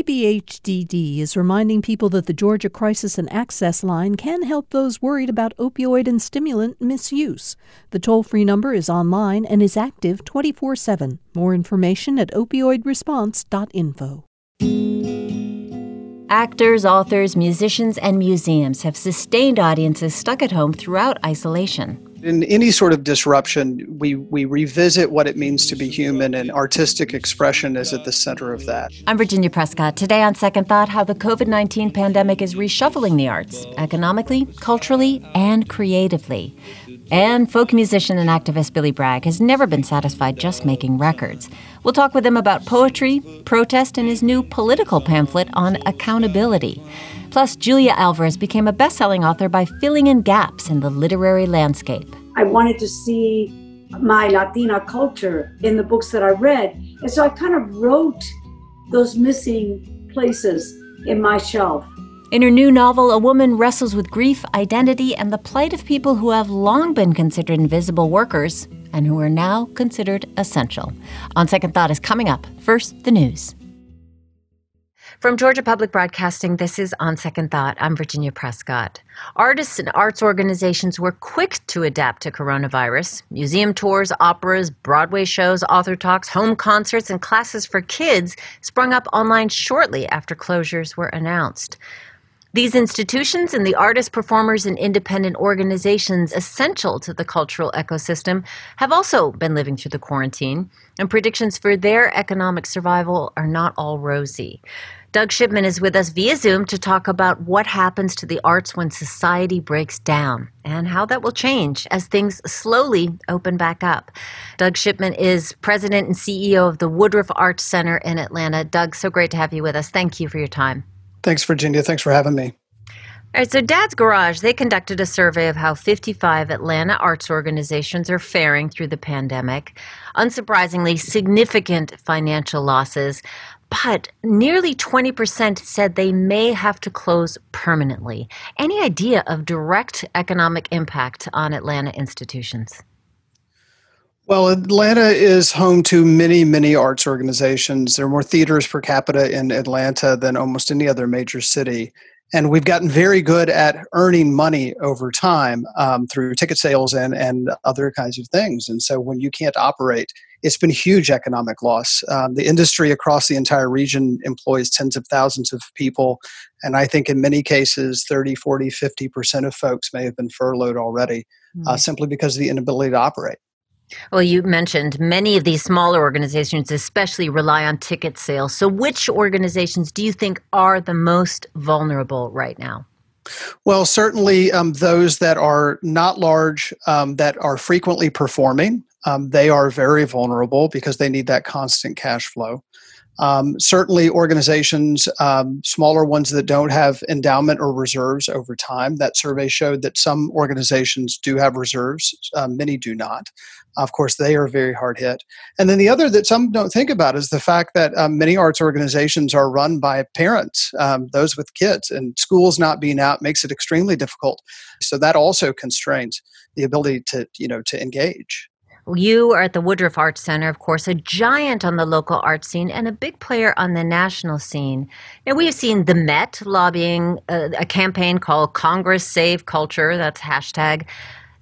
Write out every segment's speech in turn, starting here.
DBHDD is reminding people that the Georgia Crisis and Access Line can help those worried about opioid and stimulant misuse. The toll free number is online and is active 24 7. More information at opioidresponse.info. Actors, authors, musicians, and museums have sustained audiences stuck at home throughout isolation. In any sort of disruption, we, we revisit what it means to be human, and artistic expression is at the center of that. I'm Virginia Prescott. Today on Second Thought, how the COVID 19 pandemic is reshuffling the arts economically, culturally, and creatively. And folk musician and activist Billy Bragg has never been satisfied just making records. We'll talk with him about poetry, protest, and his new political pamphlet on accountability. Plus, Julia Alvarez became a best selling author by filling in gaps in the literary landscape. I wanted to see my Latina culture in the books that I read. And so I kind of wrote those missing places in my shelf. In her new novel, a woman wrestles with grief, identity, and the plight of people who have long been considered invisible workers and who are now considered essential. On Second Thought is coming up. First, the news. From Georgia Public Broadcasting, this is On Second Thought. I'm Virginia Prescott. Artists and arts organizations were quick to adapt to coronavirus. Museum tours, operas, Broadway shows, author talks, home concerts, and classes for kids sprung up online shortly after closures were announced. These institutions and the artists, performers, and independent organizations essential to the cultural ecosystem have also been living through the quarantine, and predictions for their economic survival are not all rosy. Doug Shipman is with us via Zoom to talk about what happens to the arts when society breaks down and how that will change as things slowly open back up. Doug Shipman is president and CEO of the Woodruff Arts Center in Atlanta. Doug, so great to have you with us. Thank you for your time. Thanks, Virginia. Thanks for having me. All right, so Dad's Garage, they conducted a survey of how 55 Atlanta arts organizations are faring through the pandemic. Unsurprisingly, significant financial losses, but nearly 20% said they may have to close permanently. Any idea of direct economic impact on Atlanta institutions? Well, Atlanta is home to many, many arts organizations. There are more theaters per capita in Atlanta than almost any other major city. And we've gotten very good at earning money over time um, through ticket sales and, and other kinds of things. And so when you can't operate, it's been huge economic loss. Um, the industry across the entire region employs tens of thousands of people. And I think in many cases, 30, 40, 50% of folks may have been furloughed already mm-hmm. uh, simply because of the inability to operate. Well, you mentioned many of these smaller organizations, especially rely on ticket sales. So, which organizations do you think are the most vulnerable right now? Well, certainly um, those that are not large, um, that are frequently performing, um, they are very vulnerable because they need that constant cash flow. Um, certainly, organizations, um, smaller ones that don't have endowment or reserves over time, that survey showed that some organizations do have reserves, um, many do not. Of course, they are very hard hit. And then the other that some don't think about is the fact that um, many arts organizations are run by parents, um, those with kids, and schools not being out makes it extremely difficult. So that also constrains the ability to, you know, to engage. You are at the Woodruff Arts Center, of course, a giant on the local art scene and a big player on the national scene. Now, we have seen the Met lobbying a, a campaign called Congress Save Culture, that's hashtag.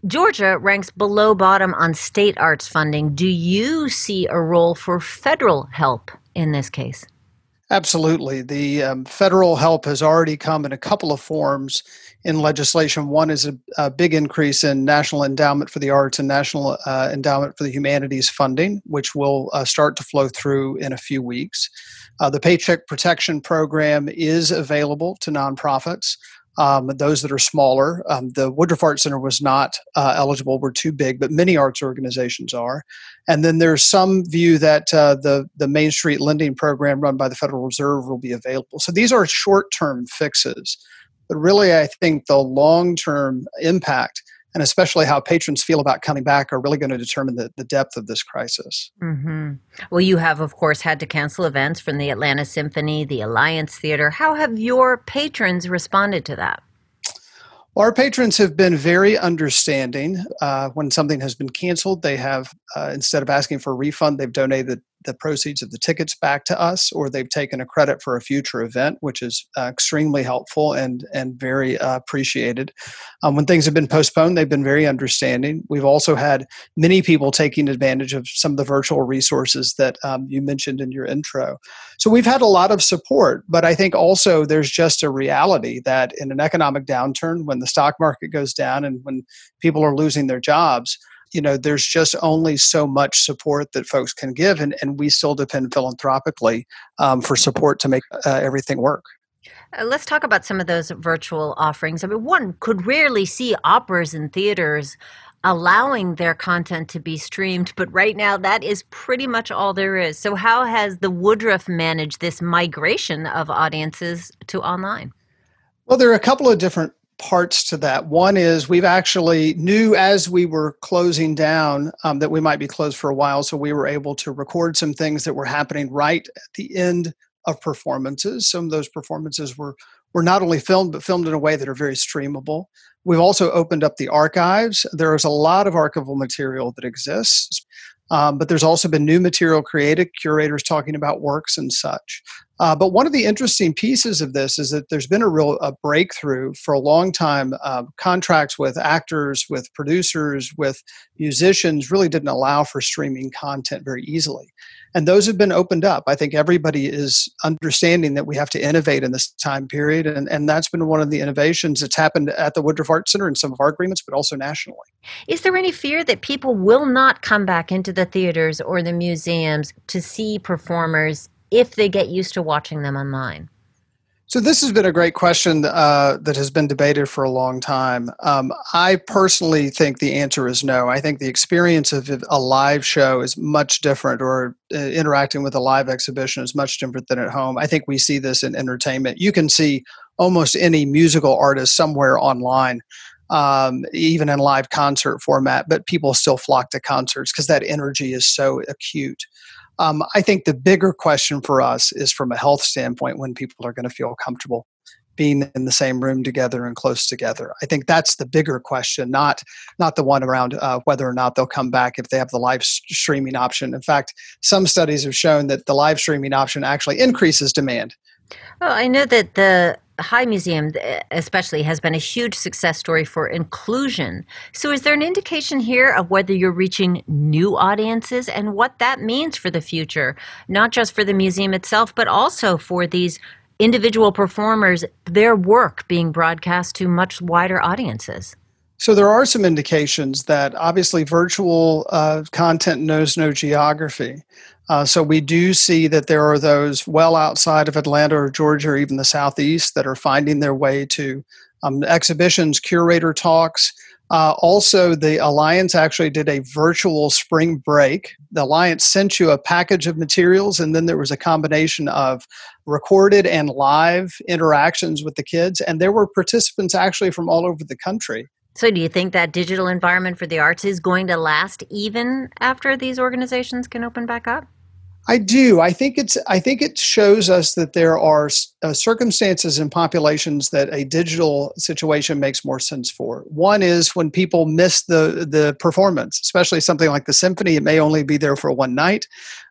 Georgia ranks below bottom on state arts funding. Do you see a role for federal help in this case? Absolutely. The um, federal help has already come in a couple of forms in legislation. One is a, a big increase in National Endowment for the Arts and National uh, Endowment for the Humanities funding, which will uh, start to flow through in a few weeks. Uh, the Paycheck Protection Program is available to nonprofits. Um, those that are smaller. Um, the Woodruff Art Center was not uh, eligible, we're too big, but many arts organizations are. And then there's some view that uh, the, the Main Street lending program run by the Federal Reserve will be available. So these are short term fixes. But really, I think the long term impact and especially how patrons feel about coming back are really going to determine the, the depth of this crisis. Mm-hmm. Well, you have, of course, had to cancel events from the Atlanta Symphony, the Alliance Theater. How have your patrons responded to that? Our patrons have been very understanding. Uh, when something has been canceled, they have, uh, instead of asking for a refund, they've donated the proceeds of the tickets back to us, or they've taken a credit for a future event, which is uh, extremely helpful and and very uh, appreciated. Um, when things have been postponed, they've been very understanding. We've also had many people taking advantage of some of the virtual resources that um, you mentioned in your intro. So we've had a lot of support, but I think also there's just a reality that in an economic downturn, when the stock market goes down and when people are losing their jobs you know there's just only so much support that folks can give and, and we still depend philanthropically um, for support to make uh, everything work. Uh, let's talk about some of those virtual offerings. I mean one could rarely see operas and theaters allowing their content to be streamed but right now that is pretty much all there is. So how has the woodruff managed this migration of audiences to online? Well there are a couple of different parts to that. One is we've actually knew as we were closing down um, that we might be closed for a while, so we were able to record some things that were happening right at the end of performances. Some of those performances were were not only filmed but filmed in a way that are very streamable. We've also opened up the archives. There is a lot of archival material that exists. Um, but there's also been new material created, curators talking about works and such. Uh, but one of the interesting pieces of this is that there's been a real a breakthrough for a long time. Uh, contracts with actors, with producers, with musicians really didn't allow for streaming content very easily. And those have been opened up. I think everybody is understanding that we have to innovate in this time period. And, and that's been one of the innovations that's happened at the Woodruff Art Center in some of our agreements, but also nationally. Is there any fear that people will not come back into the theaters or the museums to see performers if they get used to watching them online? So this has been a great question uh, that has been debated for a long time. Um, I personally think the answer is no. I think the experience of a live show is much different, or uh, interacting with a live exhibition is much different than at home. I think we see this in entertainment. You can see almost any musical artist somewhere online. Um, even in live concert format, but people still flock to concerts because that energy is so acute. Um, I think the bigger question for us is from a health standpoint when people are going to feel comfortable being in the same room together and close together. I think that's the bigger question, not not the one around uh, whether or not they'll come back if they have the live streaming option. In fact, some studies have shown that the live streaming option actually increases demand. Well, I know that the High Museum, uh, especially, has been a huge success story for inclusion. So, is there an indication here of whether you're reaching new audiences and what that means for the future, not just for the museum itself, but also for these individual performers, their work being broadcast to much wider audiences? So there are some indications that obviously virtual uh, content knows no geography. Uh, so we do see that there are those well outside of Atlanta or Georgia or even the Southeast that are finding their way to um, exhibitions, curator talks. Uh, also, the Alliance actually did a virtual spring break. The Alliance sent you a package of materials, and then there was a combination of recorded and live interactions with the kids. And there were participants actually from all over the country. So, do you think that digital environment for the arts is going to last even after these organizations can open back up? I do. I think it's. I think it shows us that there are uh, circumstances and populations that a digital situation makes more sense for. One is when people miss the the performance, especially something like the symphony. It may only be there for one night.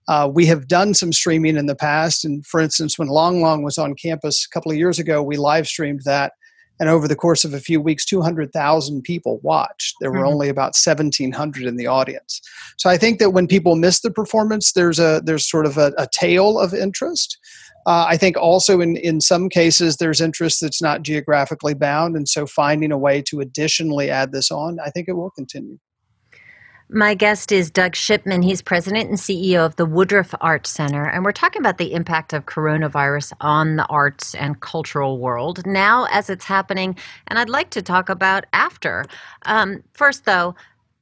Uh, we have done some streaming in the past, and for instance, when Lang Lang was on campus a couple of years ago, we live streamed that and over the course of a few weeks 200,000 people watched. There were mm-hmm. only about 1700 in the audience. So i think that when people miss the performance there's a there's sort of a, a tail of interest. Uh, i think also in in some cases there's interest that's not geographically bound. And so finding a way to additionally add this on i think it will continue my guest is Doug Shipman. He's president and CEO of the Woodruff Art Center, and we're talking about the impact of coronavirus on the arts and cultural world now as it's happening. And I'd like to talk about after. Um, first, though,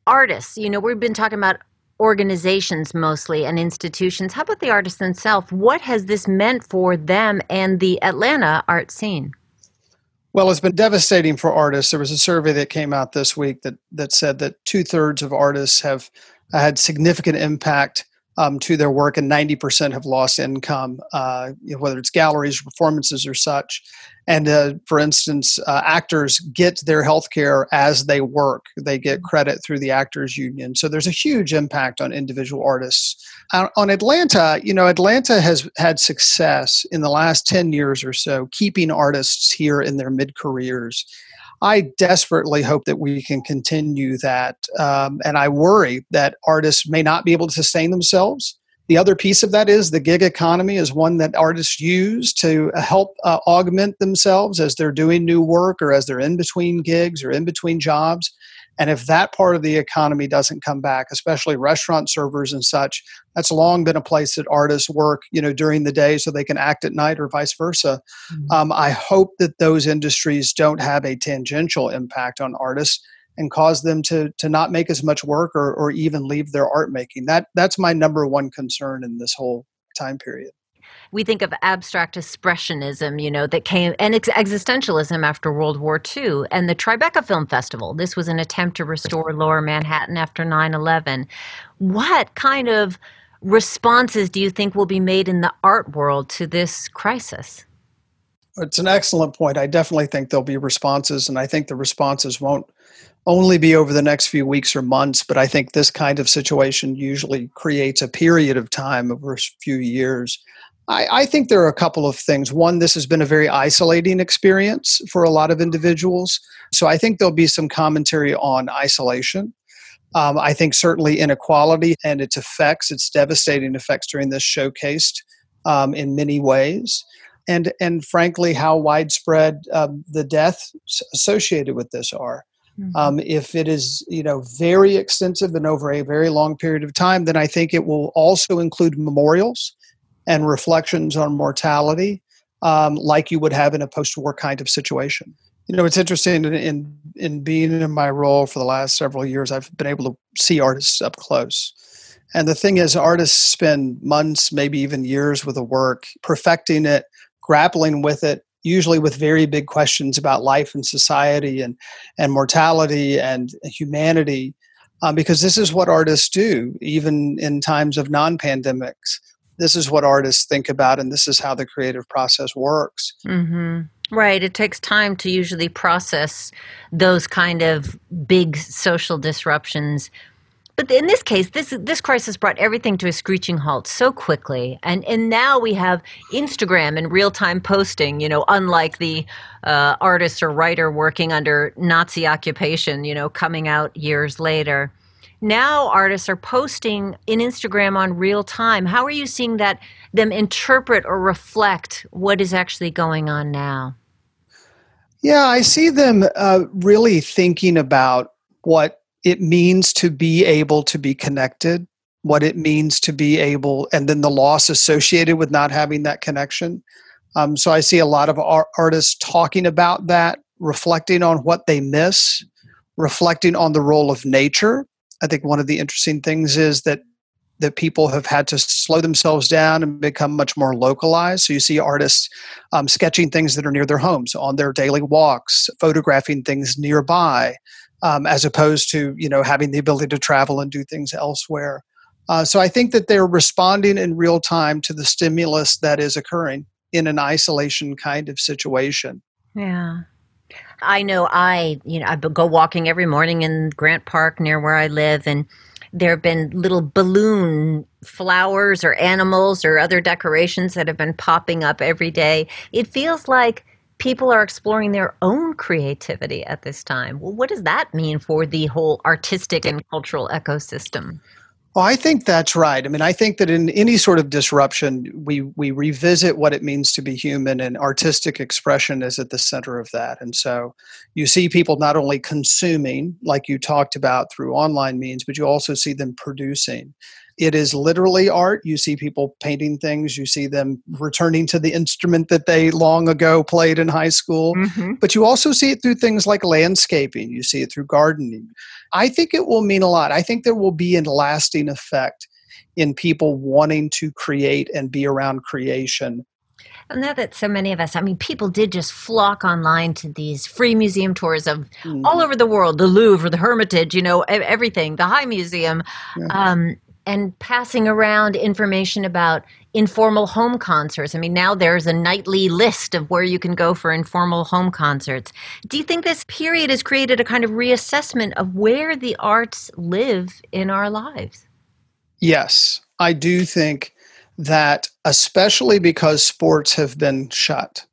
artists. You know, we've been talking about organizations mostly and institutions. How about the artists themselves? What has this meant for them and the Atlanta art scene? Well, it's been devastating for artists. There was a survey that came out this week that that said that two thirds of artists have had significant impact um, to their work, and 90% have lost income, uh, you know, whether it's galleries, performances, or such. And uh, for instance, uh, actors get their health care as they work, they get mm-hmm. credit through the Actors Union. So there's a huge impact on individual artists. Uh, on Atlanta, you know, Atlanta has had success in the last 10 years or so keeping artists here in their mid careers. I desperately hope that we can continue that. Um, and I worry that artists may not be able to sustain themselves. The other piece of that is the gig economy is one that artists use to help uh, augment themselves as they're doing new work or as they're in between gigs or in between jobs. And if that part of the economy doesn't come back, especially restaurant servers and such, that's long been a place that artists work, you know, during the day so they can act at night or vice versa. Mm-hmm. Um, I hope that those industries don't have a tangential impact on artists and cause them to to not make as much work or, or even leave their art making. That that's my number one concern in this whole time period we think of abstract expressionism, you know, that came, and existentialism after World War II, and the Tribeca Film Festival. This was an attempt to restore lower Manhattan after 9 11. What kind of responses do you think will be made in the art world to this crisis? It's an excellent point. I definitely think there'll be responses, and I think the responses won't only be over the next few weeks or months, but I think this kind of situation usually creates a period of time over a few years I, I, think there are a couple of things. One, this has been a very isolating experience for a lot of individuals. So I think there'll be some commentary on isolation. Um, I think certainly inequality and its effects, its devastating effects during this showcased um, in many ways. And, and frankly, how widespread um, the deaths associated with this are. Mm-hmm. Um, if it is, you know, very extensive and over a very long period of time, then I think it will also include memorials and reflections on mortality um, like you would have in a post-war kind of situation. You know, it's interesting in, in, in being in my role for the last several years, I've been able to see artists up close. And the thing is, artists spend months, maybe even years with a work, perfecting it, grappling with it, usually with very big questions about life and society and, and mortality and humanity, um, because this is what artists do, even in times of non pandemics this is what artists think about and this is how the creative process works. Mm-hmm. right it takes time to usually process those kind of big social disruptions. But in this case this this crisis brought everything to a screeching halt so quickly and and now we have instagram and real-time posting you know unlike the uh, artist or writer working under nazi occupation you know coming out years later now artists are posting in Instagram on real time. How are you seeing that them interpret or reflect what is actually going on now? Yeah, I see them uh, really thinking about what it means to be able to be connected, what it means to be able, and then the loss associated with not having that connection. Um, so I see a lot of art- artists talking about that, reflecting on what they miss, reflecting on the role of nature I think one of the interesting things is that that people have had to slow themselves down and become much more localized. So you see artists um, sketching things that are near their homes on their daily walks, photographing things nearby, um, as opposed to you know having the ability to travel and do things elsewhere. Uh, so I think that they're responding in real time to the stimulus that is occurring in an isolation kind of situation. Yeah. I know I, you know, I go walking every morning in Grant Park near where I live, and there have been little balloon flowers or animals or other decorations that have been popping up every day. It feels like people are exploring their own creativity at this time. Well, what does that mean for the whole artistic and cultural ecosystem? Well, I think that's right. I mean, I think that in any sort of disruption, we we revisit what it means to be human, and artistic expression is at the center of that. And so, you see people not only consuming, like you talked about through online means, but you also see them producing. It is literally art. You see people painting things. You see them returning to the instrument that they long ago played in high school. Mm-hmm. But you also see it through things like landscaping. You see it through gardening. I think it will mean a lot. I think there will be a lasting effect in people wanting to create and be around creation and now that so many of us, I mean, people did just flock online to these free museum tours of mm. all over the world the Louvre, the Hermitage, you know, everything, the High Museum. Yeah. Um, and passing around information about informal home concerts. I mean, now there's a nightly list of where you can go for informal home concerts. Do you think this period has created a kind of reassessment of where the arts live in our lives? Yes, I do think that, especially because sports have been shut,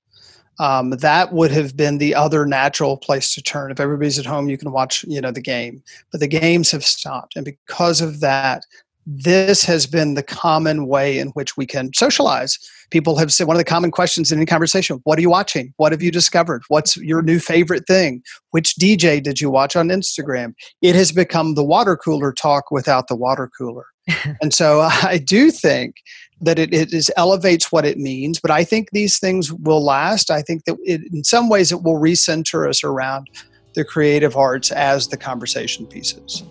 um, that would have been the other natural place to turn. If everybody's at home, you can watch, you know, the game. But the games have stopped, and because of that, this has been the common way in which we can socialize. People have said one of the common questions in any conversation What are you watching? What have you discovered? What's your new favorite thing? Which DJ did you watch on Instagram? It has become the water cooler talk without the water cooler. and so I do think that it, it is elevates what it means, but I think these things will last. I think that it, in some ways it will recenter us around the creative arts as the conversation pieces.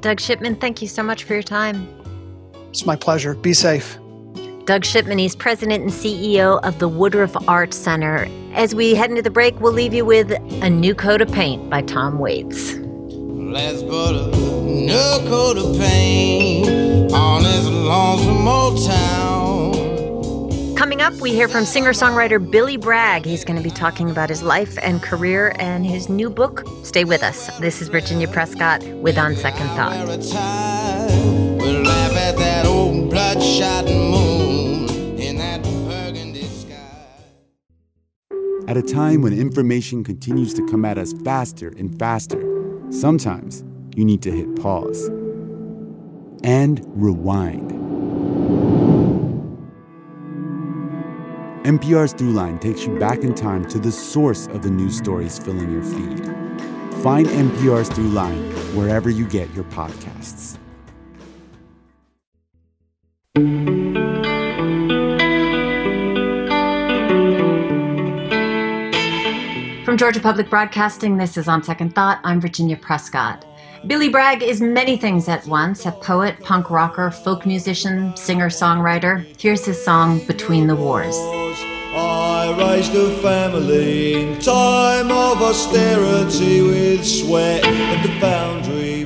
Doug Shipman, thank you so much for your time. It's my pleasure. Be safe. Doug Shipman, he's president and CEO of the Woodruff Art Center. As we head into the break, we'll leave you with A New Coat of Paint by Tom Waits. Let's put a new coat of paint on this lonesome old town. Coming up, we hear from singer songwriter Billy Bragg. He's going to be talking about his life and career and his new book. Stay with us. This is Virginia Prescott with On Second Thought. At a time when information continues to come at us faster and faster, sometimes you need to hit pause and rewind NPR's Throughline takes you back in time to the source of the news stories filling your feed. Find NPR's Throughline wherever you get your podcasts. From Georgia Public Broadcasting, this is On Second Thought. I'm Virginia Prescott. Billy Bragg is many things at once a poet, punk rocker, folk musician, singer songwriter. Here's his song, Between the Wars. Raised a family in time of austerity with sweat at the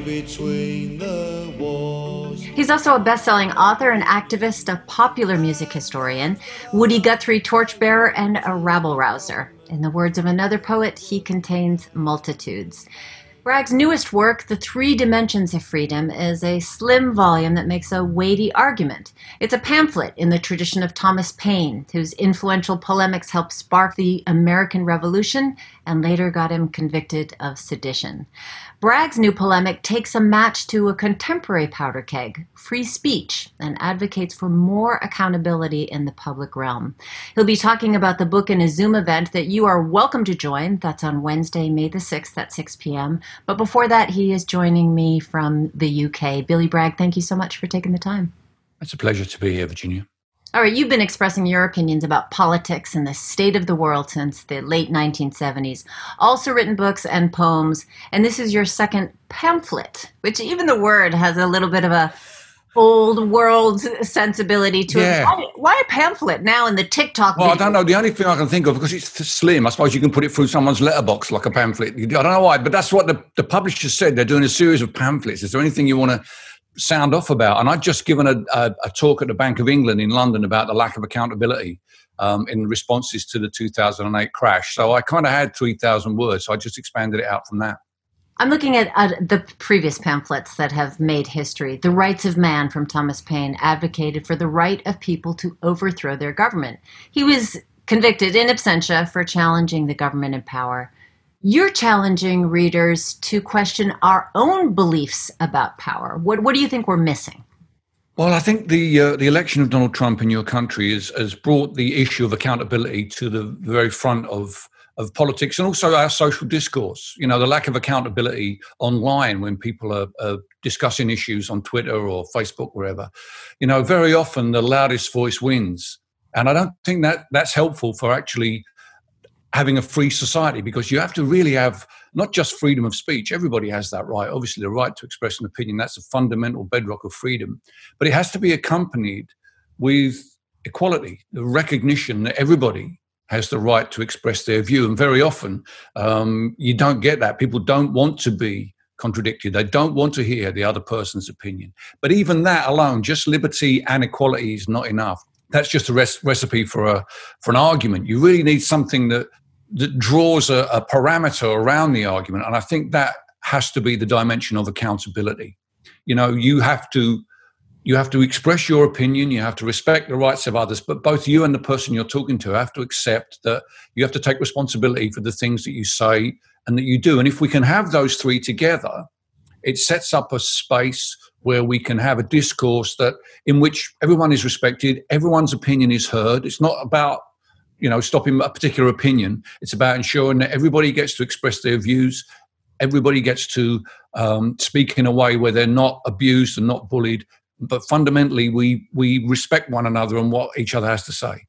between the wars. He's also a best selling author and activist, a popular music historian, Woody Guthrie torchbearer, and a rabble rouser. In the words of another poet, he contains multitudes. Bragg's newest work, The Three Dimensions of Freedom, is a slim volume that makes a weighty argument. It's a pamphlet in the tradition of Thomas Paine, whose influential polemics helped spark the American Revolution and later got him convicted of sedition. Bragg's new polemic takes a match to a contemporary powder keg, free speech, and advocates for more accountability in the public realm. He'll be talking about the book in a Zoom event that you are welcome to join. That's on Wednesday, May the 6th at 6 p.m. But before that, he is joining me from the UK. Billy Bragg, thank you so much for taking the time. It's a pleasure to be here, Virginia. All right, you've been expressing your opinions about politics and the state of the world since the late 1970s. Also written books and poems, and this is your second pamphlet, which even the word has a little bit of a old world sensibility to yeah. it. Why, why, a pamphlet now in the TikTok? Well, video? I don't know. The only thing I can think of because it's slim. I suppose you can put it through someone's letterbox like a pamphlet. I don't know why, but that's what the, the publisher said. They're doing a series of pamphlets. Is there anything you want to? Sound off about. And I'd just given a, a, a, talk at the Bank of England in London about the lack of accountability um, in responses to the 2008 crash. So I kind of had 3,000 words. So I just expanded it out from that. I'm looking at uh, the previous pamphlets that have made history. The Rights of Man from Thomas Paine advocated for the right of people to overthrow their government. He was convicted in absentia for challenging the government in power. You're challenging readers to question our own beliefs about power. What, what do you think we're missing? Well, I think the uh, the election of Donald Trump in your country has, has brought the issue of accountability to the very front of of politics and also our social discourse. You know, the lack of accountability online when people are, are, discussing issues on Twitter or Facebook, wherever. You know, very often the loudest voice wins, and I don't think that that's helpful for actually having a free society because you have to really have not just freedom of speech everybody has that right obviously the right to express an opinion that's a fundamental bedrock of freedom but it has to be accompanied with equality the recognition that everybody has the right to express their view and very often um, you don't get that people don't want to be contradicted. They don't want to hear the other person's opinion. But even that alone, just liberty and equality is not enough. That's just a res- recipe for a for an argument. You really need something that that draws a, a parameter around the argument, and I think that has to be the dimension of accountability. You know, you have to you have to express your opinion you have to respect the rights of others but both you and the person you're talking to have to accept that you have to take responsibility for the things that you say and that you do and if we can have those three together it sets up a space where we can have a discourse that in which everyone is respected everyone's opinion is heard. It's not about you know stopping a particular opinion. It's about ensuring that everybody gets to express their views. Everybody gets to um, speak in a way where they're not abused and not bullied. But fundamentally we we respect one another and what each other has to say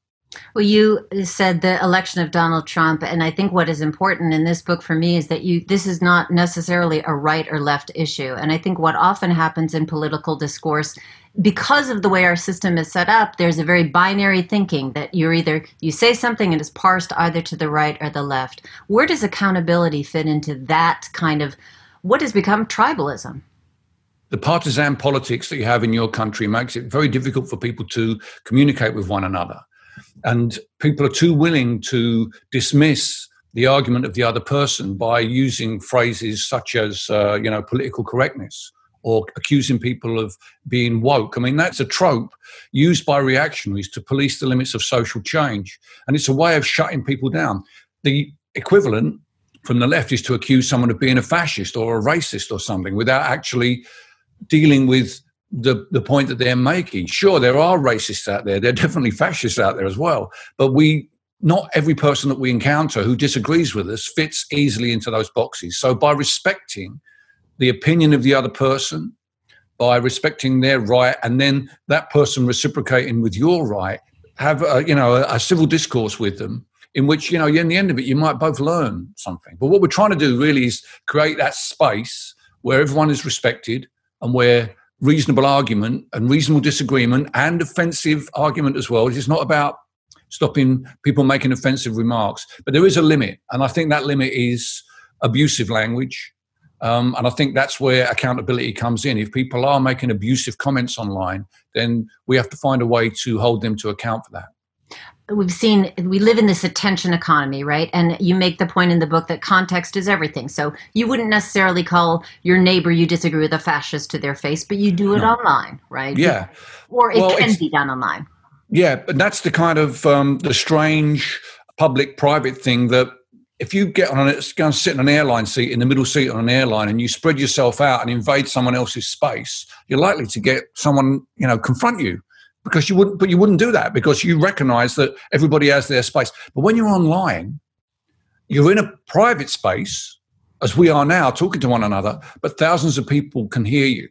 well you said the election of donald trump and i think what is important in this book for me is that you this is not necessarily a right or left issue. And i think what often happens in political discourse because of the way our system is set up there's a very binary thinking that you're either you say something and it's parsed either to the right or the left. Where does accountability fit into that kind of what has become tribalism? The partisan politics that you have in your country makes it very difficult for people to communicate with one another. And people are too willing to dismiss the argument of the other person by using phrases such as, uh, you know, political correctness or accusing people of being woke. I mean, that's a trope used by reactionaries to police the limits of social change. And it's a way of shutting people down. The equivalent from the left is to accuse someone of being a fascist or a racist or something without actually dealing with the, the point that they're making. Sure, there are racists out there. There are definitely fascists out there as well. But we, not every person that we encounter who disagrees with us fits easily into those boxes. So by respecting the opinion of the other person, by respecting their right, and then that person reciprocating with your right, have a, you know a, a civil discourse with them in which you know in the end of it you might both learn something. But what we're trying to do really is create that space where everyone is respected and where reasonable argument and reasonable disagreement and offensive argument as well. It's not about stopping people making offensive remarks, but there is a limit, and I think that limit is abusive language. Um, and I think that's where accountability comes in. If people are making abusive comments online, then we have to find a way to hold them to account for that we've seen we live in this attention economy right? And you make the point in the book that context is everything. So you wouldn't necessarily call your neighbor you disagree with a fascist to their face but you do it no. online right? Yeah. Or it well, can be done online. Yeah but that's the kind of um, the strange public private thing that if you get on a go and sit in an airline seat in the middle seat on an airline and you spread yourself out and invade someone else's space you're likely to get someone you know confront you because you wouldn't but you wouldn't do that because you recognize that everybody has their space. But when you're online you're in a private space as we are now talking to one another but thousands of people can hear you.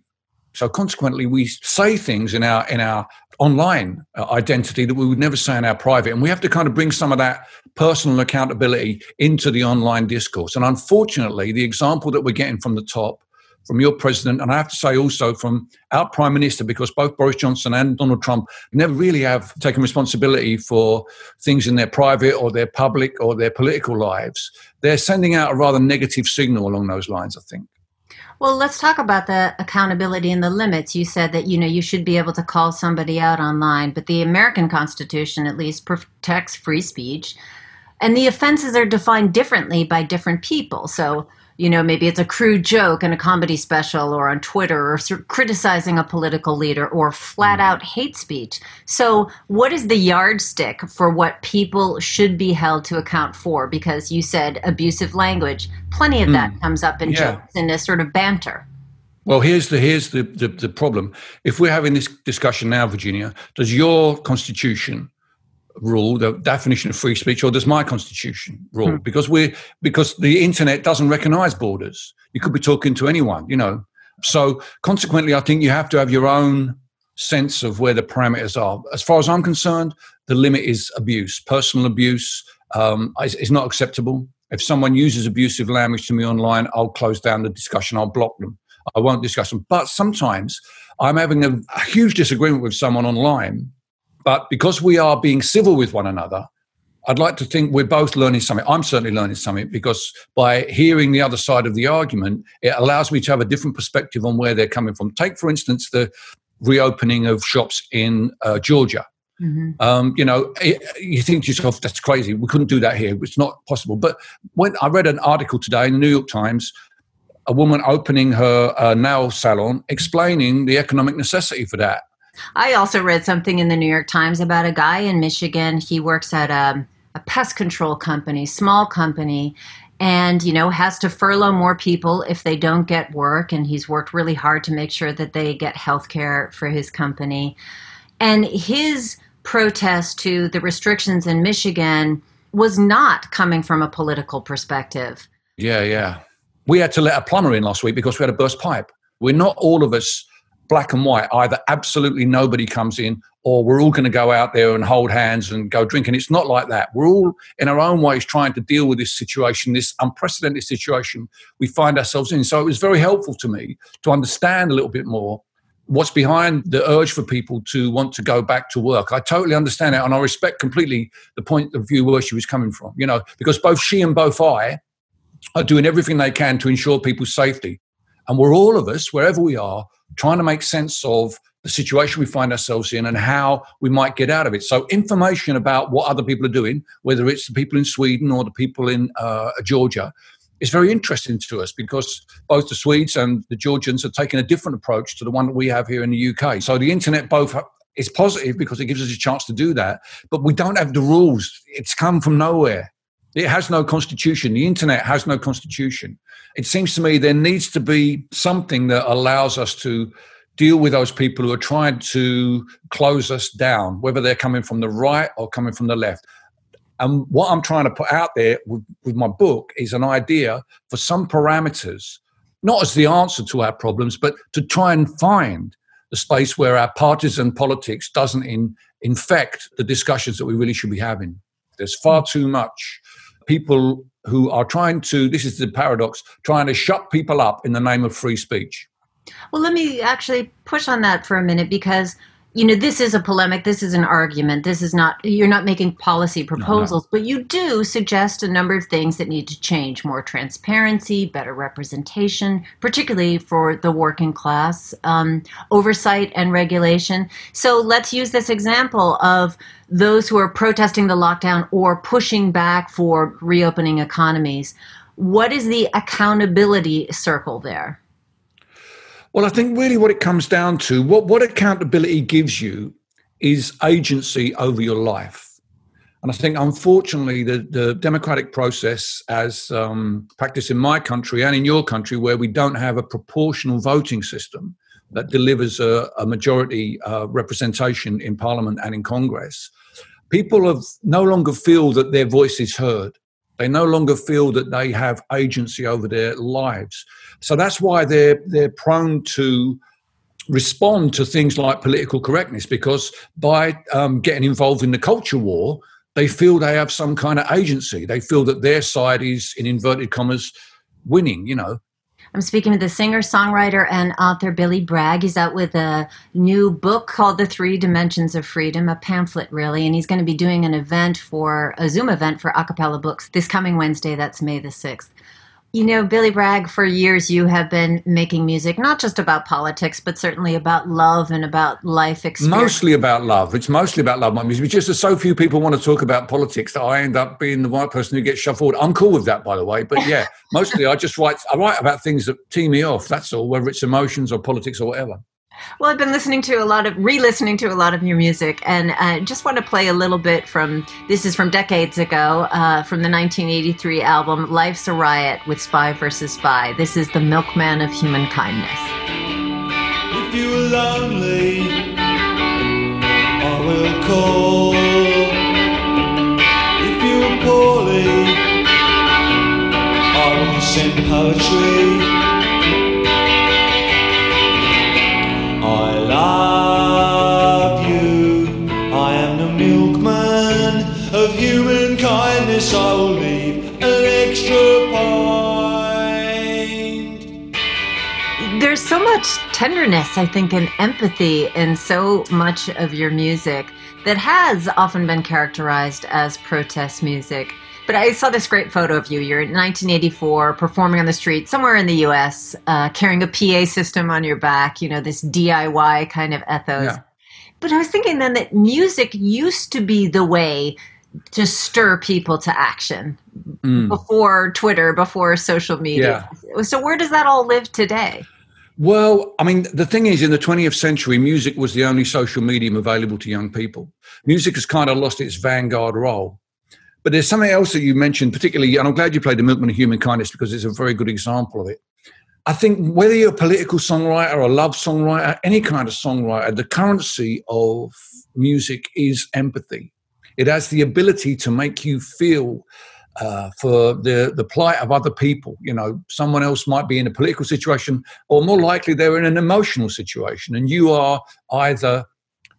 So consequently we say things in our in our online uh, identity that we would never say in our private. And we have to kind of bring some of that personal accountability into the online discourse. And unfortunately the example that we're getting from the top from your president, and I have to say also from our prime minister, because both Boris Johnson and Donald Trump never really have taken responsibility for things in their private or their public or their political lives. They're sending out a rather negative signal along those lines, I think. Well, let's talk about the accountability and the limits. You said that you know you should be able to call somebody out online, but the American Constitution at least protects free speech, and the offenses are defined differently by different people. So you know, maybe it's a crude joke in a comedy special or on Twitter or criticizing a political leader or flat mm-hmm. out hate speech. So, what is the yardstick for what people should be held to account for? Because you said abusive language, plenty of that mm. comes up in yeah. jokes and a sort of banter. Well, here's the here's the, the, the problem. If we're having this discussion now, Virginia, does your constitution rule, the definition of free speech, or does my constitution rule? Hmm. Because we because the internet doesn't recognize borders. You could be talking to anyone, you know. So consequently, I think you have to have your own sense of where the parameters are. As far as I'm concerned, the limit is abuse. Personal abuse um, is, is not acceptable. If someone uses abusive language to me online, I'll close down the discussion. I'll block them. I won't discuss them. But sometimes I'm having a, a huge disagreement with someone online but because we are being civil with one another, I'd like to think we're both learning something. I'm certainly learning something because by hearing the other side of the argument, it allows me to have a different perspective on where they're coming from. Take, for instance, the reopening of shops in uh, Georgia. Mm-hmm. Um, you know, it, you think to yourself, that's crazy. We couldn't do that here. It's not possible. But when I read an article today in the New York Times, a woman opening her uh, nail salon explaining the economic necessity for that. I also read something in the New York Times about a guy in Michigan. He works at a, a pest control company, small company, and you know has to furlough more people if they don't get work and he's worked really hard to make sure that they get health care for his company. And his protest to the restrictions in michigan was not coming from a political perspective. Yeah yeah. We had to let a plumber in last week because we had a burst pipe. We're not all of us black and white. Either absolutely nobody comes in, or we're all going to go out there and hold hands and go drinking. It's not like that. We're all, in our own ways, trying to deal with this situation, this unprecedented situation we find ourselves in. So it was very helpful to me to understand a little bit more what's behind the urge for people to want to go back to work. I totally understand it, and I respect completely the point of view where she was coming from. You know, because both she and both I are doing everything they can to ensure people's safety. And we're all of us, wherever we are, trying to make sense of the situation we find ourselves in and how we might get out of it. So, information about what other people are doing, whether it's the people in Sweden or the people in uh, Georgia, is very interesting to us because both the Swedes and the Georgians are taking a different approach to the one that we have here in the UK. So, the internet both is positive because it gives us a chance to do that, but we don't have the rules. It's come from nowhere. It has no constitution. The internet has no constitution. It seems to me there needs to be something that allows us to deal with those people who are trying to close us down, whether they're coming from the right or coming from the left. And what I'm trying to put out there with, with my book is an idea for some parameters, not as the answer to our problems, but to try and find the space where our partisan politics doesn't in, infect the discussions that we really should be having. There's far too much people who are trying to, this is the paradox, trying to shut people up in the name of free speech. Well, let me actually push on that for a minute because you know this is a polemic this is an argument this is not you're not making policy proposals no, no. but you do suggest a number of things that need to change more transparency better representation particularly for the working class um, oversight and regulation. So let's use this example of those who are protesting the lockdown or pushing back for reopening economies. What is the accountability circle there well, I think really what it comes down to, what, what accountability gives you is agency over your life. And I think, unfortunately, the, the democratic process, as um, practiced in my country and in your country, where we don't have a proportional voting system that delivers a, a majority uh, representation in Parliament and in Congress, people have no longer feel that their voice is heard. They no longer feel that they have agency over their lives. So that's why they're they're prone to respond to things like political correctness because by um, getting involved in the culture war, they feel they have some kind of agency. They feel that their side is, in inverted commas, winning. You know, I'm speaking with the singer, songwriter, and author Billy Bragg. He's out with a new book called The Three Dimensions of Freedom, a pamphlet, really. And he's going to be doing an event for a Zoom event for A Cappella Books this coming Wednesday. That's May the 6th. You know, Billy Bragg, for years you have been making music, not just about politics, but certainly about love and about life experience. Mostly about love. It's mostly about love, my music. It's just so few people want to talk about politics that I end up being the white person who gets forward. I'm cool with that, by the way. But yeah, mostly I just write, I write about things that tee me off. That's all, whether it's emotions or politics or whatever. Well, I've been listening to a lot of, re listening to a lot of your music, and I just want to play a little bit from this is from decades ago, uh, from the 1983 album Life's a Riot with Spy versus Spy. This is The Milkman of Human Kindness. If you were lonely, I will call. If you were poorly, I will send poetry. Love you. I am the milkman of human kindness. I will leave an extra pint. There's so much tenderness, I think, and empathy in so much of your music. that has often been characterized as protest music. But I saw this great photo of you. You're in 1984 performing on the street somewhere in the US, uh, carrying a PA system on your back, you know, this DIY kind of ethos. Yeah. But I was thinking then that music used to be the way to stir people to action Mm. before Twitter, before social media. So where does that all live today? Well, I mean, the thing is, in the 20th century, music was the only social medium available to young people. Music has kind of lost its vanguard role. But there's something else that you mentioned, particularly, and I'm glad you played The Milkman of Human Kindness because it's a very good example of it. I think whether you're a political songwriter, or a love songwriter, any kind of songwriter, the currency of music is empathy. It has the ability to make you feel uh, for the, the plight of other people. You know, someone else might be in a political situation, or more likely, they're in an emotional situation, and you are either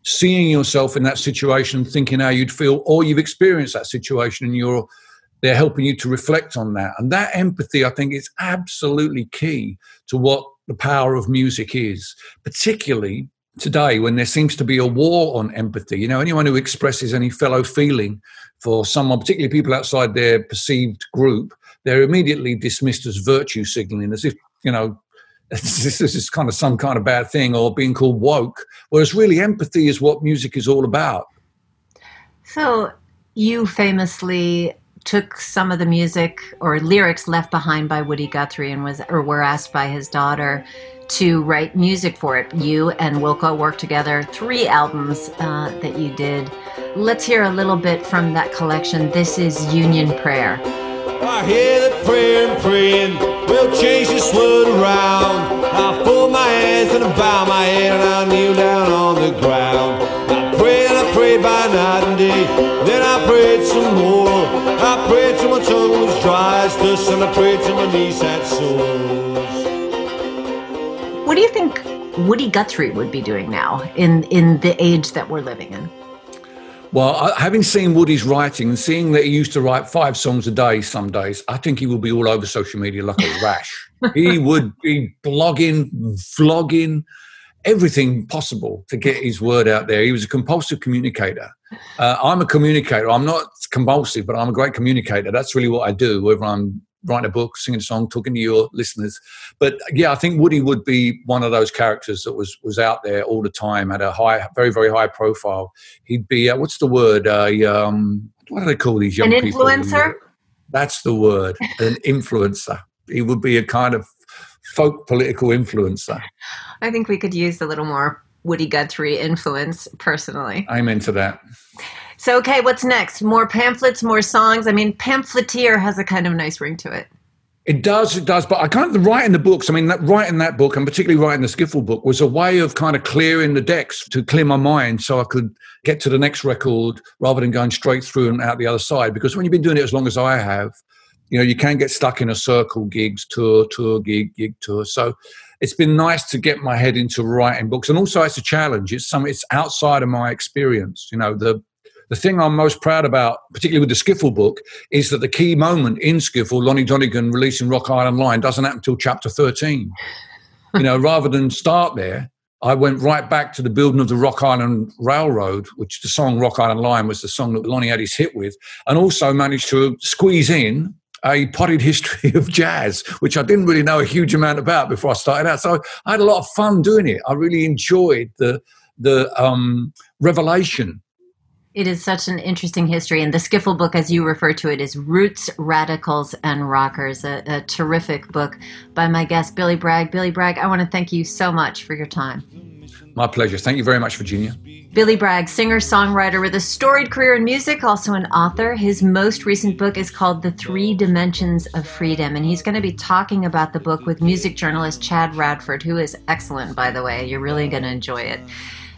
seeing yourself in that situation thinking how you'd feel, or you've experienced that situation and you're they're helping you to reflect on that. And that empathy, I think, is absolutely key to what the power of music is, particularly today when there seems to be a war on empathy. You know, anyone who expresses any fellow feeling for someone, particularly people outside their perceived group, they're immediately dismissed as virtue signaling, as if, you know, this is kind of some kind of bad thing or being called woke. Whereas really empathy is what music is all about. So you famously took some of the music or lyrics left behind by Woody Guthrie and was or were asked by his daughter to write music for it. You and Wilco worked together three albums uh, that you did. Let's hear a little bit from that collection. This is Union Prayer. I hear the prayer and praying, we'll change this world around. I fold my hands and I bow my head and I kneel down on the ground. I pray and I pray by night and day, then I prayed some more. I prayed till my tongue was dry as dust and I prayed till my knees had sores. What do you think Woody Guthrie would be doing now in, in the age that we're living in? Well, having seen Woody's writing and seeing that he used to write five songs a day some days, I think he will be all over social media like a rash. he would be blogging, vlogging, everything possible to get his word out there. He was a compulsive communicator. Uh, I'm a communicator. I'm not compulsive, but I'm a great communicator. That's really what I do, whether I'm writing a book, singing a song, talking to your listeners. But yeah, I think Woody would be one of those characters that was was out there all the time, had a high, very very high profile. He'd be uh, what's the word? Uh, um, what do they call these young An people? influencer? That's the word. An influencer. He would be a kind of folk political influencer. I think we could use a little more Woody Guthrie influence personally. I'm into that. So, okay, what's next? More pamphlets, more songs? I mean, pamphleteer has a kind of nice ring to it. It does, it does. But I kind of writing the books. I mean, that, writing that book and particularly writing the Skiffle book was a way of kind of clearing the decks to clear my mind, so I could get to the next record rather than going straight through and out the other side. Because when you've been doing it as long as I have, you know, you can get stuck in a circle: gigs, tour, tour, gig, gig, tour. So it's been nice to get my head into writing books, and also it's a challenge. It's some, it's outside of my experience. You know, the the thing I'm most proud about, particularly with the Skiffle book, is that the key moment in Skiffle, Lonnie Donegan releasing Rock Island Line, doesn't happen until chapter 13. you know, rather than start there, I went right back to the building of the Rock Island Railroad, which the song Rock Island Line was the song that Lonnie had his hit with, and also managed to squeeze in a potted history of jazz, which I didn't really know a huge amount about before I started out. So I had a lot of fun doing it. I really enjoyed the the um, revelation It is such an interesting history. And the Skiffle book, as you refer to it, is Roots, Radicals, and Rockers, a, a terrific book by my guest, Billy Bragg. Billy Bragg, I want to thank you so much for your time. My pleasure. Thank you very much, Virginia. Billy Bragg, singer songwriter with a storied career in music, also an author. His most recent book is called The Three Dimensions of Freedom, and he's going to be talking about the book with music journalist Chad Radford, who is excellent, by the way. You're really going to enjoy it.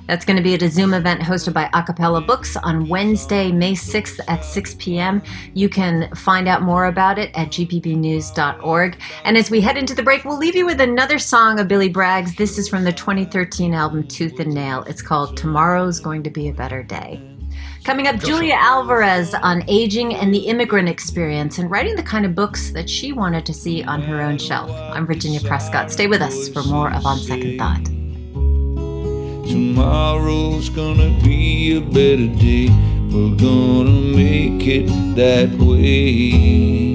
That's going to be at a Zoom event hosted by A Cappella Books on Wednesday, May 6th at 6 p.m. You can find out more about it at gpbnews.org. And as we head into the break, we'll leave you with another song of Billy Bragg's. This is from the 2013 album Tooth and Nail. It's called Tomorrow's Going to Be a Better Day. Coming up, Julia Alvarez on aging and the immigrant experience and writing the kind of books that she wanted to see on her own shelf. I'm Virginia Prescott. Stay with us for more of On Second Thought. Tomorrow's gonna be a better day. We're gonna make it that way.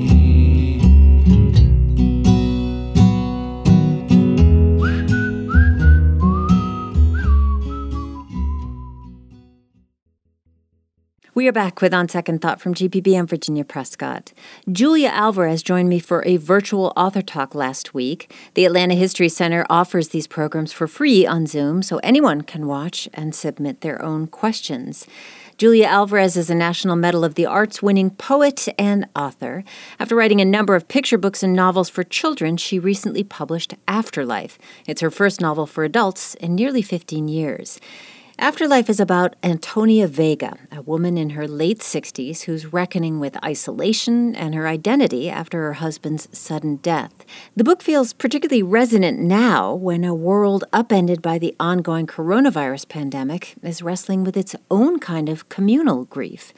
We are back with On Second Thought from GPB. I'm Virginia Prescott. Julia Alvarez joined me for a virtual author talk last week. The Atlanta History Center offers these programs for free on Zoom, so anyone can watch and submit their own questions. Julia Alvarez is a National Medal of the Arts winning poet and author. After writing a number of picture books and novels for children, she recently published Afterlife. It's her first novel for adults in nearly 15 years. Afterlife is about Antonia Vega, a woman in her late 60s who's reckoning with isolation and her identity after her husband's sudden death. The book feels particularly resonant now when a world upended by the ongoing coronavirus pandemic is wrestling with its own kind of communal grief.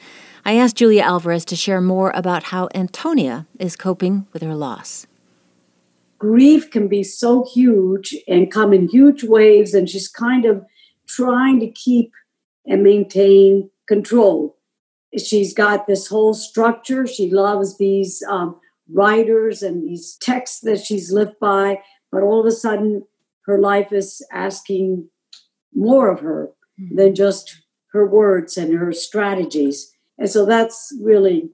I asked Julia Alvarez to share more about how Antonia is coping with her loss grief can be so huge and come in huge waves and she's kind of trying to keep and maintain control. She's got this whole structure. She loves these um, writers and these texts that she's lived by, but all of a sudden, her life is asking more of her mm-hmm. than just her words and her strategies. And so that's really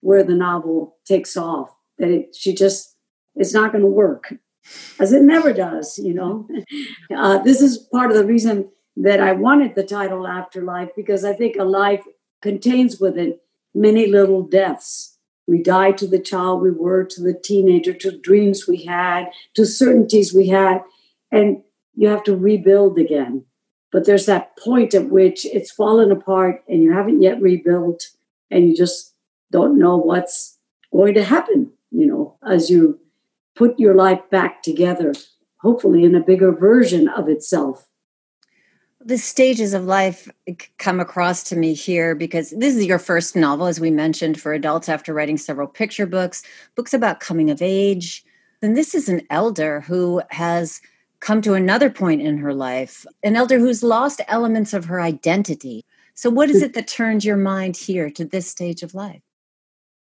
where the novel takes off. That it, she just, it's not going to work, as it never does, you know. Uh, this is part of the reason that I wanted the title Afterlife because I think a life contains within many little deaths. We die to the child we were, to the teenager, to dreams we had, to certainties we had, and you have to rebuild again. But there's that point at which it's fallen apart and you haven't yet rebuilt, and you just don't know what's going to happen, you know, as you put your life back together, hopefully in a bigger version of itself the stages of life come across to me here because this is your first novel, as we mentioned, for adults after writing several picture books, books about coming of age. And this is an elder who has come to another point in her life, an elder who's lost elements of her identity. So, what is it that turned your mind here to this stage of life?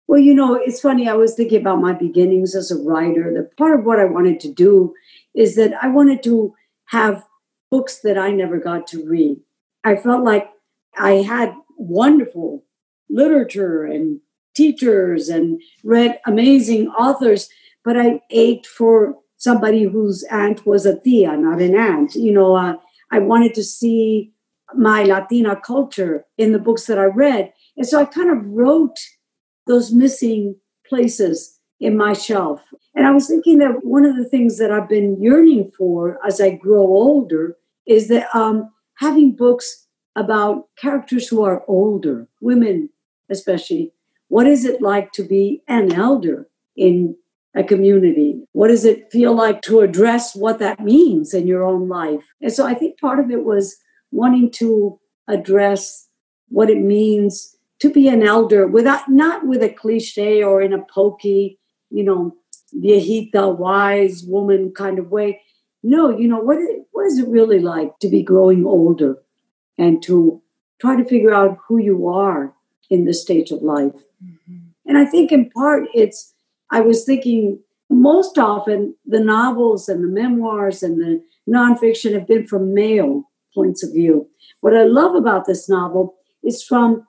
Well, you know, it's funny. I was thinking about my beginnings as a writer. The part of what I wanted to do is that I wanted to have books that I never got to read. I felt like I had wonderful literature and teachers and read amazing authors, but I ached for somebody whose aunt was a tia, not an aunt. You know, uh, I wanted to see my Latina culture in the books that I read. And so I kind of wrote those missing places in my shelf. And I was thinking that one of the things that I've been yearning for as I grow older is that um, having books about characters who are older, women especially. What is it like to be an elder in a community? What does it feel like to address what that means in your own life? And so I think part of it was wanting to address what it means to be an elder without not with a cliche or in a pokey, you know, viejita, wise woman kind of way, no, you know, what what is it really like to be growing older and to try to figure out who you are in this stage of life? Mm-hmm. And I think in part it's, I was thinking most often the novels and the memoirs and the nonfiction have been from male points of view. What I love about this novel is from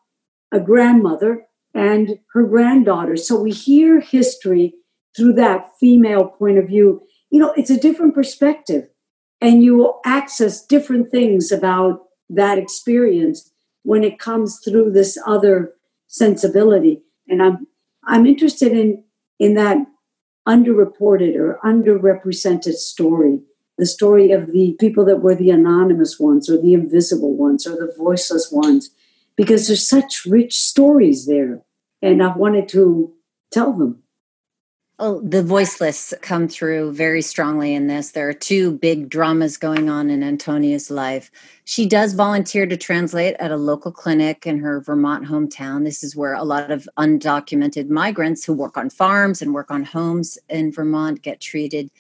a grandmother and her granddaughter. So we hear history through that female point of view you know, it's a different perspective. And you will access different things about that experience when it comes through this other sensibility. And I'm I'm interested in in that underreported or underrepresented story, the story of the people that were the anonymous ones or the invisible ones or the voiceless ones, because there's such rich stories there. And I wanted to tell them. Oh, the voiceless come through very strongly in this. There are two big dramas going on in Antonia's life. She does volunteer to translate at a local clinic in her Vermont hometown. This is where a lot of undocumented migrants who work on farms and work on homes in Vermont get treated.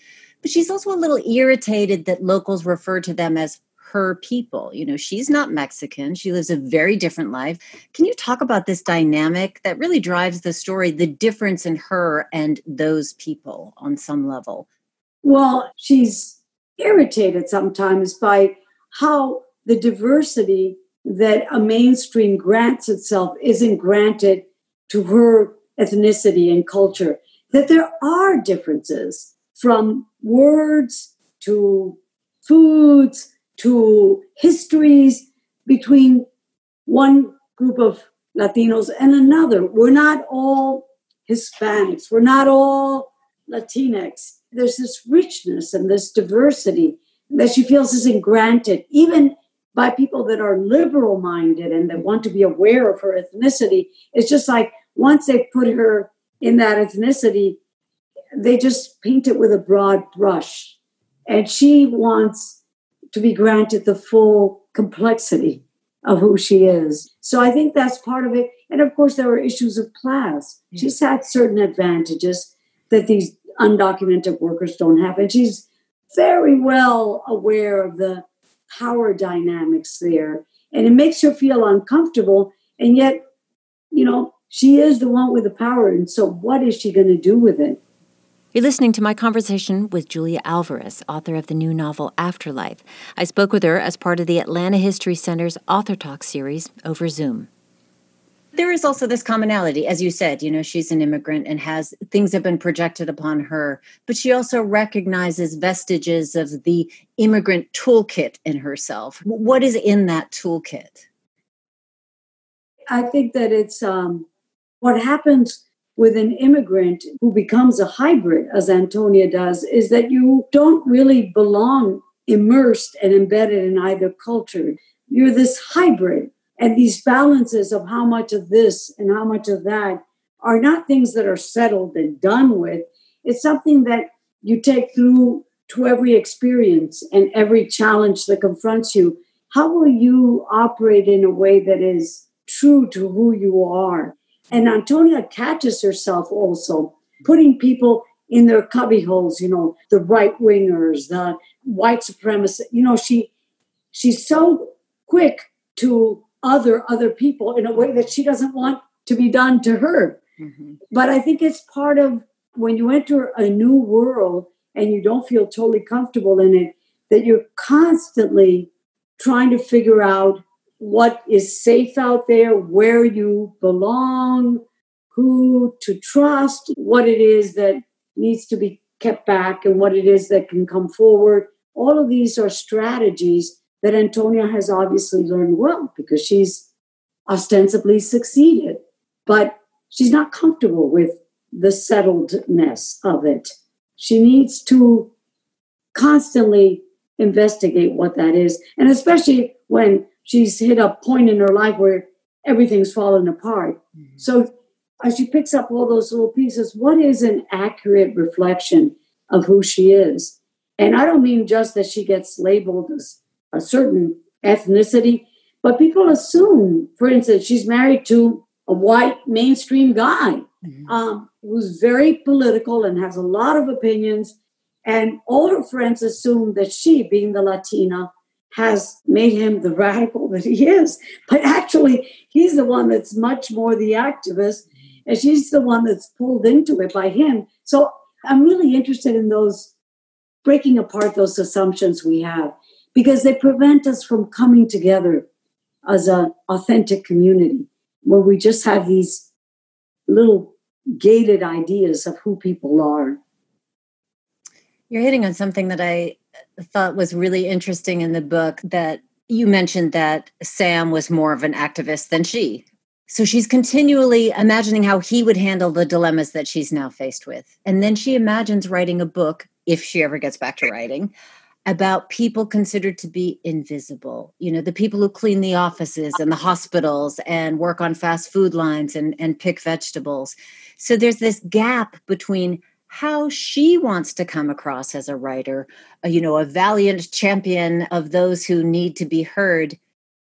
But she's also a little irritated that locals refer to them as her people. You know, she's not Mexican. She lives a very different life. Can you talk about this dynamic that really drives the story, the difference in her and those people on some level? Well, she's irritated sometimes by how the diversity that a mainstream grants itself isn't granted to her ethnicity and culture, that there are differences from words to foods to histories between one group of Latinos and another. We're not all Hispanics, we're not all Latinx. There's this richness and this diversity that she feels isn't granted, even by people that are liberal minded and that want to be aware of her ethnicity. It's just like once they put her in that ethnicity, they just paint it with a broad brush. And she wants to be granted the full complexity of who she is. So I think that's part of it. And of course, there are issues of class. She's had certain advantages that these undocumented workers don't have. And she's very well aware of the power dynamics there. And it makes her feel uncomfortable. And yet, you know, she is the one with the power. And so, what is she going to do with it? You're listening to my conversation with Julia Alvarez, author of the new novel Afterlife. I spoke with her as part of the Atlanta History Center's Author Talk series over Zoom. There is also this commonality, as you said, you know, she's an immigrant and has things have been projected upon her, but she also recognizes vestiges of the immigrant toolkit in herself. What is in that toolkit? I think that it's um, what happens with an immigrant who becomes a hybrid, as Antonia does, is that you don't really belong immersed and embedded in either culture. You're this hybrid. And these balances of how much of this and how much of that are not things that are settled and done with. It's something that you take through to every experience and every challenge that confronts you. How will you operate in a way that is true to who you are? And Antonia catches herself also putting people in their cubbyholes, you know, the right wingers, the white supremacists. You know, she she's so quick to other other people in a way that she doesn't want to be done to her. Mm-hmm. But I think it's part of when you enter a new world and you don't feel totally comfortable in it, that you're constantly trying to figure out what is safe out there, where you belong, who to trust, what it is that needs to be kept back, and what it is that can come forward. All of these are strategies that Antonia has obviously learned well because she's ostensibly succeeded, but she's not comfortable with the settledness of it. She needs to constantly investigate what that is, and especially when she's hit a point in her life where everything's fallen apart. Mm-hmm. So as she picks up all those little pieces, what is an accurate reflection of who she is? And I don't mean just that she gets labeled as a certain ethnicity, but people assume, for instance, she's married to a white mainstream guy mm-hmm. um, who's very political and has a lot of opinions. And all her friends assume that she, being the Latina, has made him the radical that he is. But actually, he's the one that's much more the activist, and she's the one that's pulled into it by him. So I'm really interested in those breaking apart those assumptions we have because they prevent us from coming together as an authentic community where we just have these little gated ideas of who people are. You're hitting on something that I thought was really interesting in the book that you mentioned that Sam was more of an activist than she. So she's continually imagining how he would handle the dilemmas that she's now faced with. And then she imagines writing a book, if she ever gets back to writing, about people considered to be invisible. You know, the people who clean the offices and the hospitals and work on fast food lines and, and pick vegetables. So there's this gap between how she wants to come across as a writer, uh, you know, a valiant champion of those who need to be heard.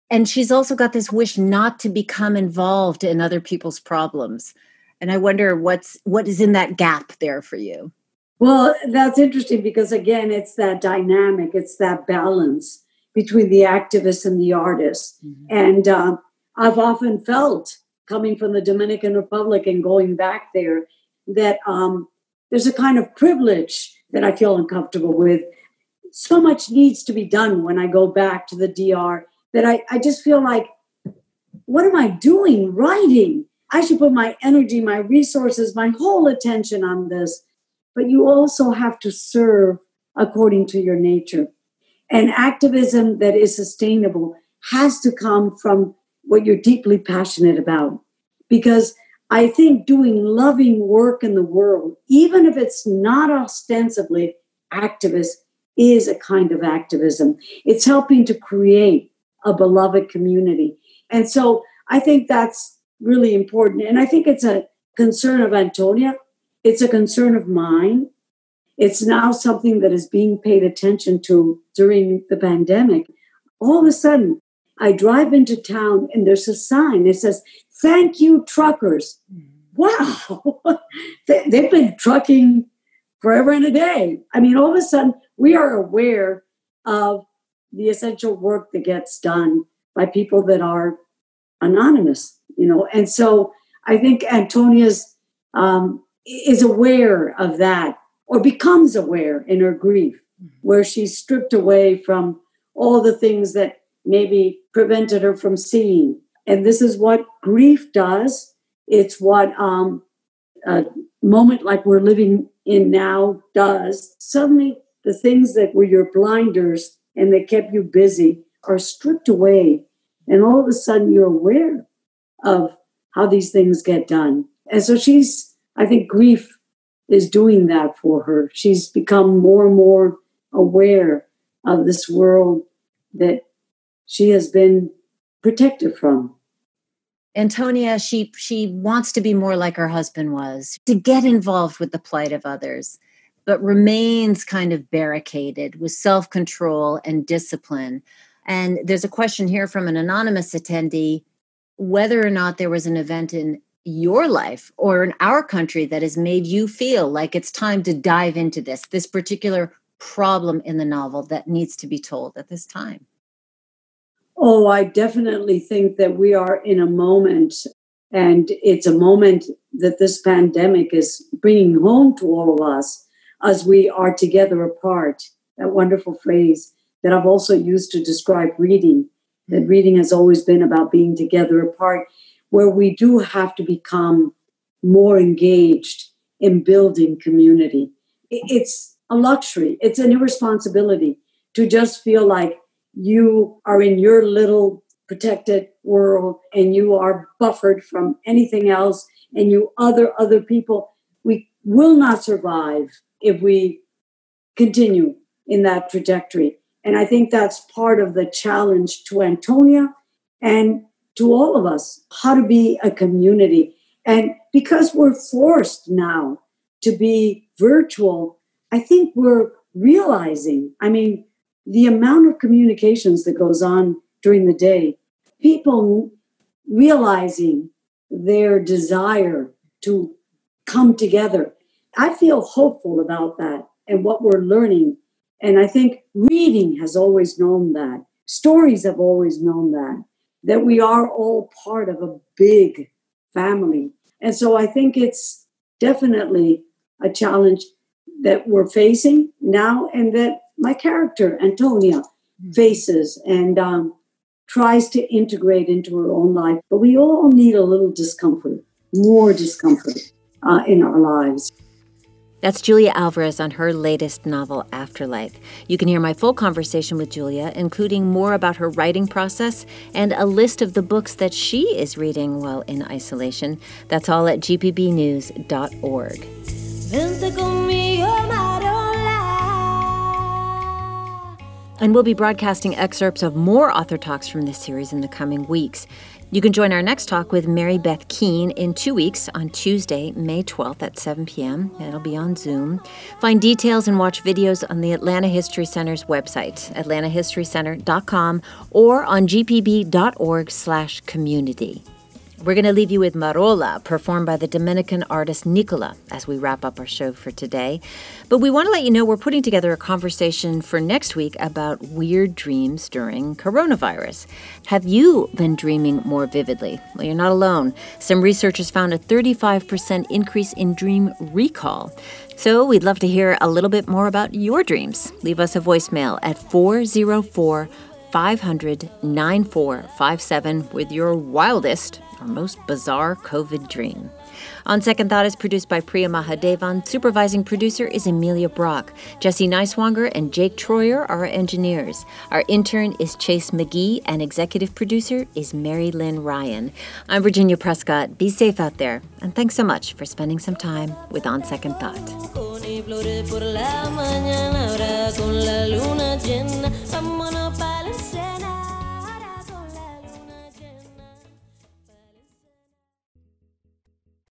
And she's also got this wish not to become involved in other people's problems. And I wonder what's what is in that gap there for you. Well, that's interesting because again, it's that dynamic, it's that balance. between the activists and the artists. Mm-hmm. And uh, I've often felt, coming from the Dominican Republic and going back there, that um, there's a kind of privilege that I feel uncomfortable with. So much needs to be done when I go back to the DR that I, I just feel like, what am I doing writing? I should put my energy, my resources, my whole attention on this. But you also have to serve according to your nature. And activism that is sustainable has to come from what you're deeply passionate about. Because I think doing loving work in the world, even if it's not ostensibly activist, is a kind of activism. It's helping to create a beloved community. And so I think that's really important. And I think it's a concern of Antonia, it's a concern of mine. It's now something that is being paid attention to during the pandemic. All of a sudden, I drive into town and there's a sign that says, Thank you, truckers. Wow. They've been trucking forever and a day. I mean, all of a sudden, we are aware of the essential work that gets done by people that are anonymous, you know. And so I think Antonia's um, is aware of that or becomes aware in her grief, where she's stripped away from all the things that maybe prevented her from seeing. And this is what grief does. It's what um, a moment like we're living in now does. Suddenly, the things that were your blinders and that kept you busy are stripped away. And all of a sudden, you're aware of how these things get done. And so she's, I think, grief is doing that for her. She's become more and more aware of this world that she has been protected from. Antonia, she she wants to be more like her husband was, to get involved with the plight of others, but remains kind of barricaded with self-control and discipline. And there's a question here from an anonymous attendee whether or not there was an event in your life or in our country that has made you feel like it's time to dive into this, this particular problem in the novel that needs to be told at this time? Oh, I definitely think that we are in a moment, and it's a moment that this pandemic is bringing home to all of us as we are together apart. That wonderful phrase that I've also used to describe reading, that reading has always been about being together apart where we do have to become more engaged in building community. It's a luxury, it's an irresponsibility to just feel like you are in your little protected world and you are buffered from anything else and you other other people we will not survive if we continue in that trajectory and i think that's part of the challenge to antonia and to all of us how to be a community. And because we're forced now to be virtual, I think we're realizing, I mean, the amount of communications that goes on during the day, people realizing their desire to come together. I feel hopeful about that and what we're learning. And I think reading has always known that. Stories have always known that that we are all part of a big family. And so I think it's definitely a challenge that we're facing now and that my character, Antonia, hmm. faces and um, tries to integrate into her own life. But we all need a little discomfort, more discomfort uh, in our lives. That's Julia Alvarez on her latest novel, Afterlife. You can hear my full conversation with Julia, including more about her writing process and a list of the books that she is reading while in isolation. That's all at gpbnews.org. And we'll be broadcasting excerpts of more author talks from this series in the coming weeks. You can join our next talk with Mary Beth Keane in two weeks on Tuesday, May 12th at 7 p.m. It'll be on Zoom. Find details and watch videos on the Atlanta History Center's website, atlantahistorycenter.com, or on gpb.org slash community. We're going to leave you with Marola, performed by the Dominican artist Nicola, as we wrap up our show for today. But we want to let you know we're putting together a conversation for next week about weird dreams during coronavirus. Have you been dreaming more vividly? Well, you're not alone. Some researchers found a 35% increase in dream recall. So we'd love to hear a little bit more about your dreams. Leave us a voicemail at 404 500 9457 with your wildest or most bizarre COVID dream. On Second Thought is produced by Priya Mahadevan. Supervising producer is Amelia Brock. Jesse Neiswanger and Jake Troyer are our engineers. Our intern is Chase McGee, and executive producer is Mary Lynn Ryan. I'm Virginia Prescott. Be safe out there, and thanks so much for spending some time with On Second Thought.